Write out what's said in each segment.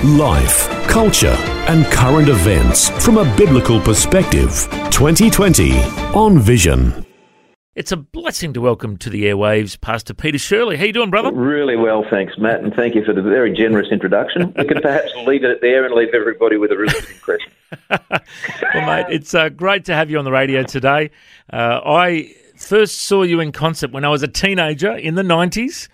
Life, culture, and current events from a biblical perspective. 2020 on Vision. It's a blessing to welcome to the airwaves Pastor Peter Shurley. How you doing, brother? Really well, thanks, Matt, and thank you for the very generous introduction. We can perhaps leave it there and leave everybody with a really good impression. well, mate, it's uh, great to have you on the radio today. Uh, I first saw you in concert when I was a teenager in the 90s,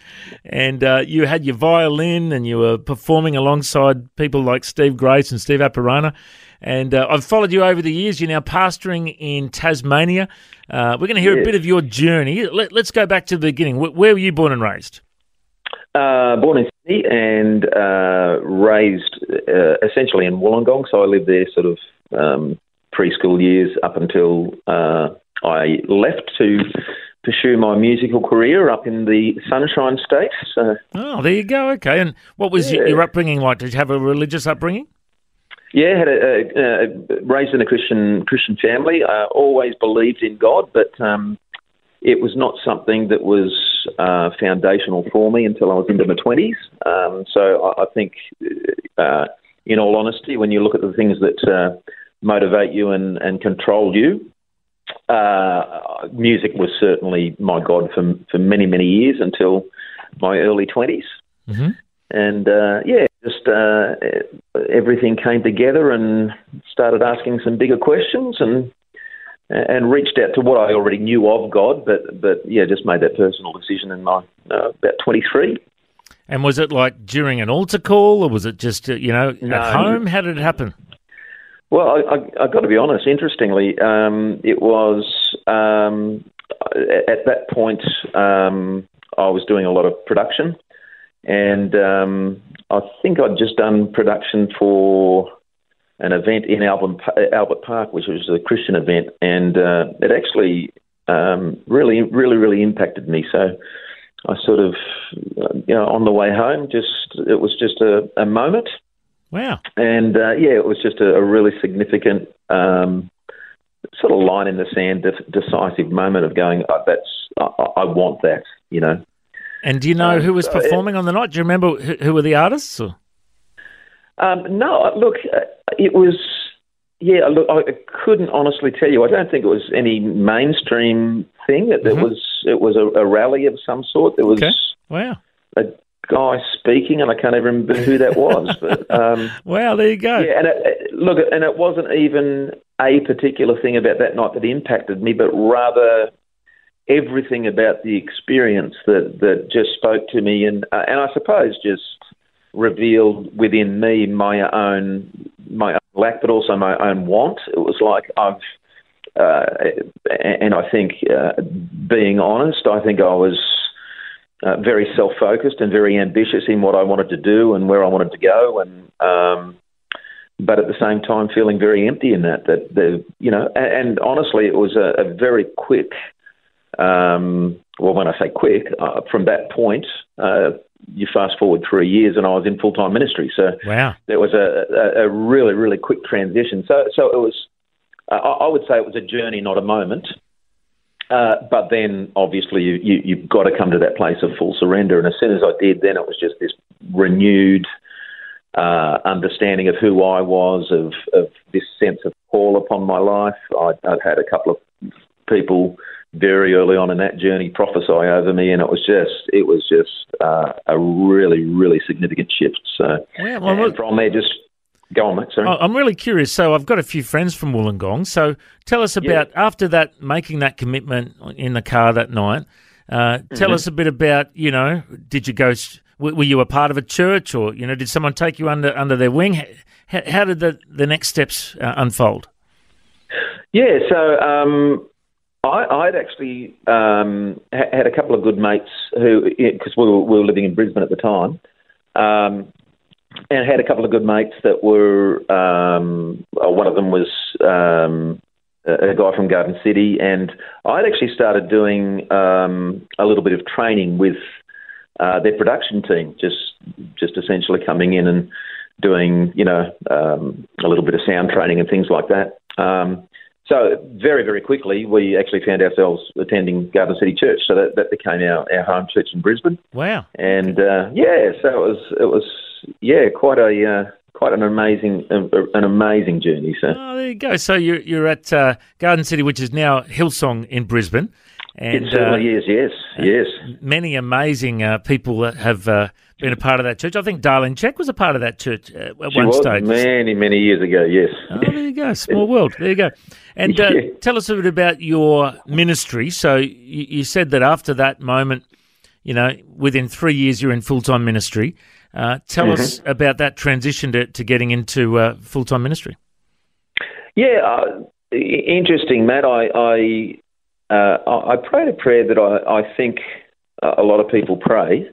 and uh, you had your violin and you were performing alongside people like Steve Grace and Steve Apirana. And uh, I've followed you over the years. You're now pastoring in Tasmania. Uh, we're going to hear yes. a bit of your journey. Let, us go back to the beginning. Where were you born and raised? Uh, born in Sydney and uh, raised uh, essentially in Wollongong. So I lived there sort of um, preschool years up until I left to pursue my musical career up in the Sunshine State. So, oh, there you go. Okay, and what was yeah. your upbringing like? Did you have a religious upbringing? Yeah, had a, a, a raised in a Christian Christian family. I always believed in God, but um, it was not something that was uh, foundational for me until I was into my twenties. Um, so I, I think, uh, in all honesty, when you look at the things that uh, motivate you and, and control you, uh, music was certainly my god for for many many years until my early 20s mm-hmm. and uh, yeah, just uh, everything came together and started asking some bigger questions and and reached out to what I already knew of God, but but yeah, just made that personal decision in my uh, about 23. And was it like during an altar call, or was it just uh, you know at no, home? How did it happen? Well, I, have got to be honest. Interestingly, um, it was um, at that point um, I was doing a lot of production, and um, I think I'd just done production for an event in Albert, Albert Park, which was a Christian event, and uh, it actually um, really, really, really impacted me. So. I sort of, you know, on the way home, just it was just a, a moment, Wow. And uh, yeah, it was just a, a really significant um, sort of line in the sand, de- decisive moment of going, oh, "That's I, I, want that," you know. And do you know um, who was performing on the night? Do you remember who, who were the artists? Or? Um, no, look, uh, it was. Yeah, look, I couldn't honestly tell you. I don't think it was any mainstream thing. It, mm-hmm. it was it was a, a, rally of some sort. There was okay. wow. A, guy speaking, and I can't even remember who that was. But um, wow, there you go. Yeah, and it, look, and it wasn't even a particular thing about that night that impacted me, but rather everything about the experience that that just spoke to me, and uh, and I suppose just revealed within me my own my own lack, but also my own want. It was like I've. Uh, and I think, uh, being honest, I think I was uh, very self-focused and very ambitious in what I wanted to do and where I wanted to go, and um, but at the same time feeling very empty in that. That the you know, and, and honestly, it was a, a very quick. Um, well, when I say quick, uh, from that point, uh, you fast forward three years, and I was in full time ministry. So wow, it was a, a, a really really quick transition. So so it was. Uh, I would say it was a journey, not a moment. Uh, but then, obviously, you, you, you've got to come to that place of full surrender. And as soon as I did, then it was just this renewed uh, understanding of who I was, of, of this sense of call upon my life. I'd, I'd had a couple of people very early on in that journey prophesy over me, and it was just it was just uh, a really really significant shift. So yeah, well, from there, just Go on, mate. Sorry. I'm really curious. So I've got a few friends from Wollongong. So tell us about yeah. after that, making that commitment in the car that night. Uh, tell mm-hmm. us a bit about you know, did you go? Were you a part of a church, or you know, did someone take you under under their wing? How, how did the the next steps uh, unfold? Yeah, so um, I, would actually um, had a couple of good mates who, because we, we, were living in Brisbane at the time, um, and had a couple of good mates that were. Um, uh, one of them was um, a guy from Garden City, and I'd actually started doing um, a little bit of training with uh, their production team, just just essentially coming in and doing you know um, a little bit of sound training and things like that. Um, so very very quickly, we actually found ourselves attending Garden City Church. So that, that became our, our home church in Brisbane. Wow! And uh, yeah, so it was it was yeah quite a uh, quite an amazing an amazing journey. So oh, there you go. So you're you're at uh, Garden City, which is now Hillsong in Brisbane. And, it certainly uh, is. Yes, yes. Many amazing uh, people that have uh, been a part of that church. I think Darlene Zschech was a part of that church at she one was stage. Many, many years ago. Yes. Oh, there you go. Small world. There you go. And uh, yeah. tell us a bit about your ministry. So you, you said that after that moment, you know, within three years, you're in full time ministry. Uh, tell mm-hmm. us about that transition to, to getting into uh, full time ministry. Yeah, uh, interesting, Matt. I I, uh, I prayed a prayer that I, I think a lot of people pray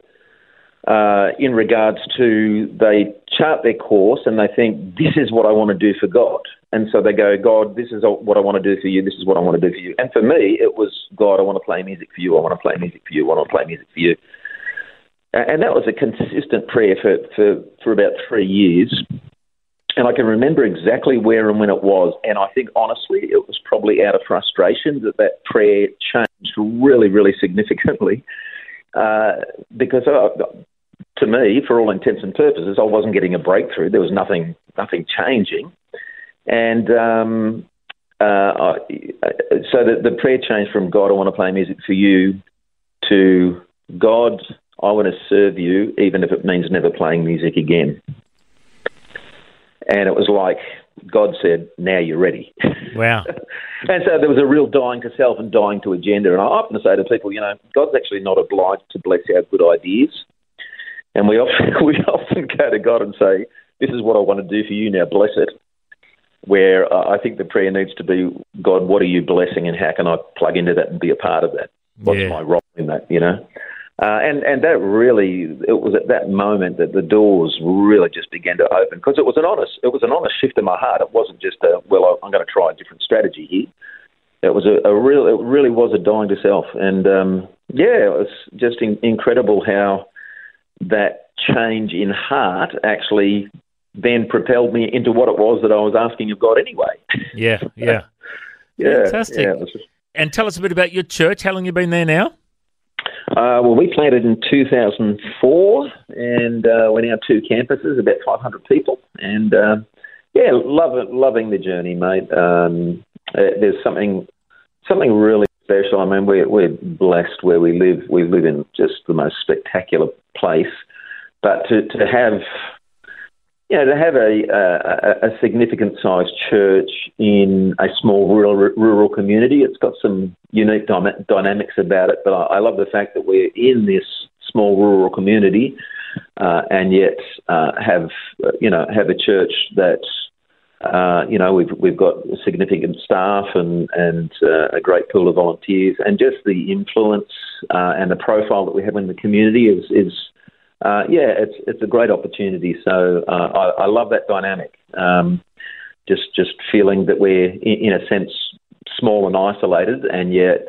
uh, in regards to they chart their course and they think this is what I want to do for God, and so they go, God, this is what I want to do for you. This is what I want to do for you. And for me, it was God, I want to play music for you. I want to play music for you. I want to play music for you. And that was a consistent prayer for, for, for about three years. And I can remember exactly where and when it was. And I think, honestly, it was probably out of frustration that that prayer changed really, really significantly. Uh, because uh, to me, for all intents and purposes, I wasn't getting a breakthrough. There was nothing, nothing changing. And um, uh, I, so the, the prayer changed from God, I want to play music for you, to God, I want to serve you, even if it means never playing music again. And it was like God said, "Now you're ready." Wow! and so there was a real dying to self and dying to agenda. And I often say to people, you know, God's actually not obliged to bless our good ideas. And we often we often go to God and say, "This is what I want to do for you. Now bless it." Where uh, I think the prayer needs to be, God, what are you blessing, and how can I plug into that and be a part of that? What's yeah. my role in that? You know. Uh, and and that really it was at that moment that the doors really just began to open because it was an honest it was an honest shift in my heart. It wasn't just a well I'm going to try a different strategy here. It was a, a real it really was a dying to self, and um, yeah, it was just in, incredible how that change in heart actually then propelled me into what it was that I was asking of God anyway. Yeah, yeah, yeah, fantastic. Yeah, just... And tell us a bit about your church. How long you been there now? Uh, well, we planted in 2004, and uh, we're now two campuses, about 500 people, and uh, yeah, love it, loving the journey, mate. Um, uh, there's something something really special. I mean, we're we're blessed where we live. We live in just the most spectacular place, but to to have you know, to have a, a, a significant sized church in a small rural, rural community, it's got some unique dy- dynamics about it. But I, I, love the fact that we're in this small rural community uh, and yet uh, have, you know, have a church that, uh, you know, we've, we've got significant staff and, and uh, a great pool of volunteers and just the influence uh, and the profile that we have in the community is, is uh, yeah, it's it's a great opportunity. So uh, I, I, love that dynamic. Um, just just feeling that we're in, in, a sense small and isolated, and yet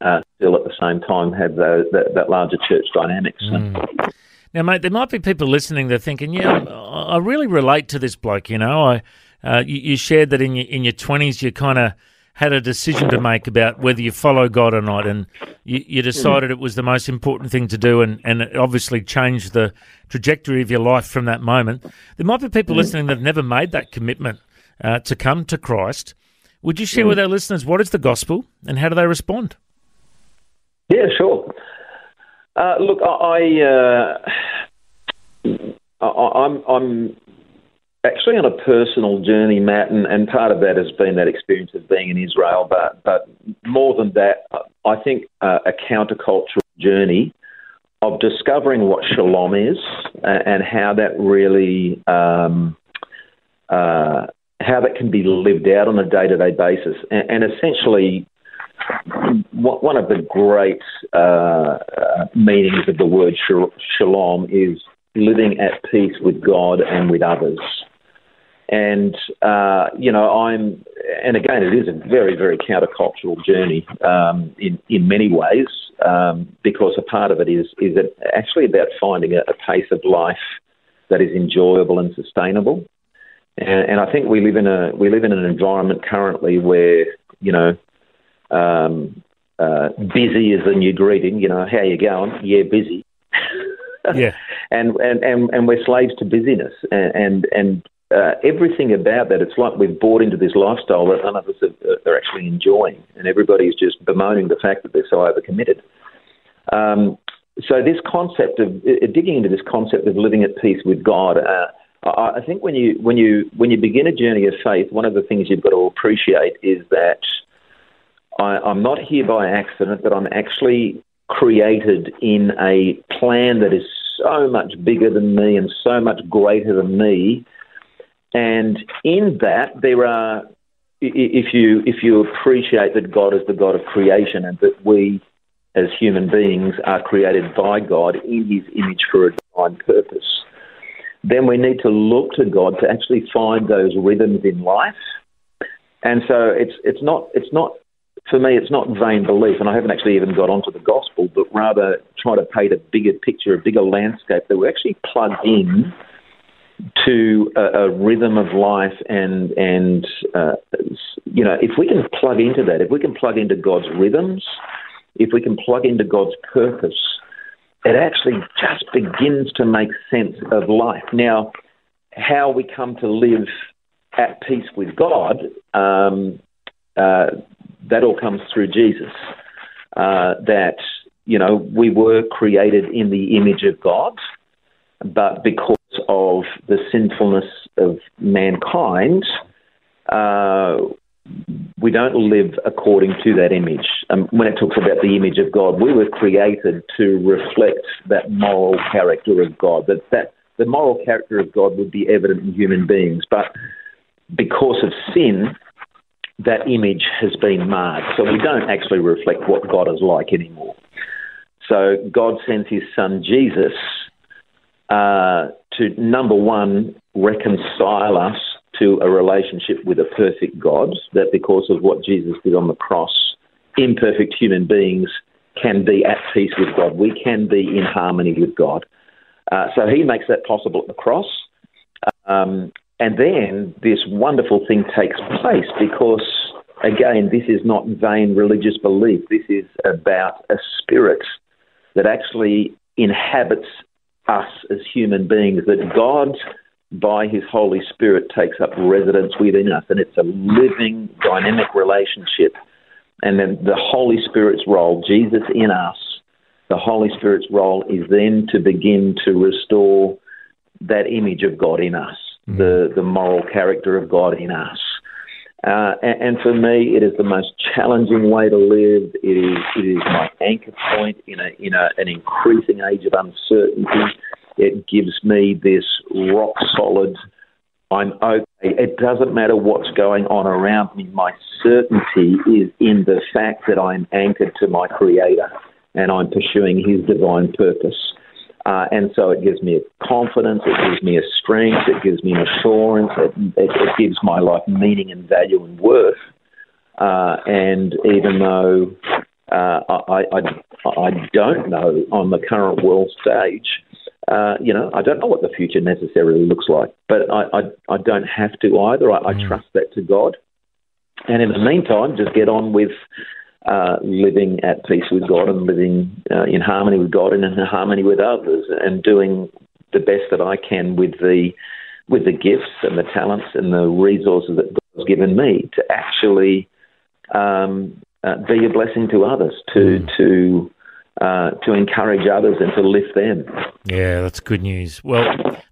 uh, still at the same time have that, that larger church dynamics. Mm. Now, mate, there might be people listening that are thinking, "Yeah, I really relate to this bloke." You know, I uh, you, you shared that in your in your twenties, you kind of had a decision to make about whether you follow God or not, and you, you decided it was the most important thing to do, and, and it obviously changed the trajectory of your life from that moment. There might be people mm. listening that have never made that commitment uh, to come to Christ. Would you share mm. with our listeners what is the gospel and how do they respond? Yeah, sure. Uh, look, I, uh, I, I'm, I'm actually on a personal journey, Matt, and, and part of that has been that experience of being in Israel. But but more than that, I think uh, a countercultural journey of discovering what shalom is and, and how that really um, uh, how that can be lived out on a day to day basis, and, and, essentially. One of the great uh, meanings of the word shalom is living at peace with God and with others. and uh, you know, I'm, and again, it is a very, very countercultural journey um, in in many ways um, because a part of it is is it actually about finding a, a, pace of life that is enjoyable and sustainable. And, and, I think we live in a we live in an environment currently where you know. Um, uh, busy is the new greeting. You know, how you going? Yeah, busy. yeah. and, and, and, and we're slaves to busyness. And, and, and uh, everything about that, it's like we've bought into this lifestyle that none of us are, are actually enjoying, and everybody's just bemoaning the fact that they're so overcommitted. Um, so this concept of uh, digging into this concept of living at peace with God, uh, I, I think when you when you when you begin a journey of faith, one of the things you've got to appreciate is that I, I'm not here by accident, but I'm actually created in a plan that is so much bigger than me and so much greater than me and in that, there are, if you if you appreciate that God is the God of creation and that we, as human beings, are created by God in His image for a divine purpose, then we need to look to God to actually find those rhythms in life. And so it's it's not it's not for me it's not vain belief, and I haven't actually even got onto the gospel, but rather try to paint a bigger picture, a bigger landscape that we're actually plug in to a, a rhythm of life and and uh, you know if we can plug into that, if we can plug into God's rhythms, if we can plug into God's purpose, it actually just begins to make sense of life. Now, how we come to live at peace with God, um, uh, that all comes through Jesus. Uh, that you know we were created in the image of God, but because of the sinfulness of mankind, uh, we don't live according to that image. Um, when it talks about the image of God, we were created to reflect that moral character of God. That that the moral character of God would be evident in human beings, but because of sin, that image has been marred. So we don't actually reflect what God is like anymore. So God sends His Son Jesus uh, to number one, reconcile us to a relationship with a perfect God, that because of what Jesus did on the cross, imperfect human beings can be at peace with God. We can be in harmony with God. Uh, so he makes that possible at the cross. Um, and then this wonderful thing takes place because, again, this is not vain religious belief. This is about a spirit that actually inhabits us as human beings, that God, by His Holy Spirit, takes up residence within us, and it's a living, dynamic relationship. And then the Holy Spirit's role, Jesus in us, the Holy Spirit's role is then to begin to restore that image of God in us. The, the moral character of God in us. Uh, and, and, for me, it is the most challenging way to live. It is, it is my anchor point in, a, in a, an increasing age of uncertainty. It gives me this rock solid, I'm okay. It doesn't matter what's going on around me. My certainty is in the fact that I'm anchored to my Creator and I'm pursuing His divine purpose. Uh, and so it gives me a confidence, it gives me a strength, it gives me an assurance, it, it, it gives my life meaning and value and worth. Uh, and even though uh, I, I, I don't know on the current world stage, uh, you know, I don't know what the future necessarily looks like, but I, I, I don't have to either. I, mm. I trust that to God. And in the meantime, just get on with uh, living at peace with God and living uh, in harmony with God and in harmony with others, and doing the best that I can with the with the gifts and the talents and the resources that God's given me to actually um, uh, be a blessing to others, to mm. to uh, to encourage others and to lift them. Yeah, that's good news. Well,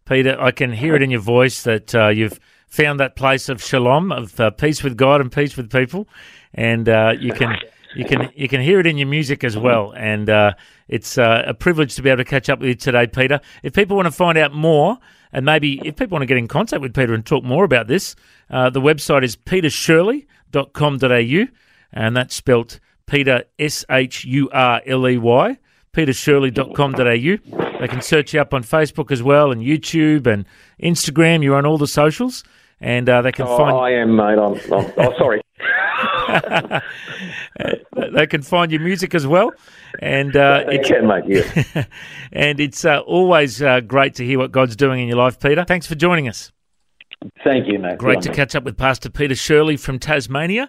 Peter, I can hear it in your voice that uh, you've found that place of shalom, of uh, peace with God and peace with people, and uh, you can you can you can hear it in your music as well, and uh, it's uh, a privilege to be able to catch up with you today, Peter. If people want to find out more, and maybe if people want to get in contact with Peter and talk more about this, uh, the website is petershurley.com.au, and that's spelt Peter S H U R L E Y. petershurley.com.au. They can search you up on Facebook as well, and YouTube and Instagram. You're on all the socials. and uh, they can Oh, find I am, mate. I'm, I'm oh, sorry. they can find your music as well. And uh, They can, mate. Yeah. and it's uh, always uh, great to hear what God's doing in your life, Peter. Thanks for joining us. Thank you, mate. Great to on catch up with Pastor Peter Shurley from Tasmania.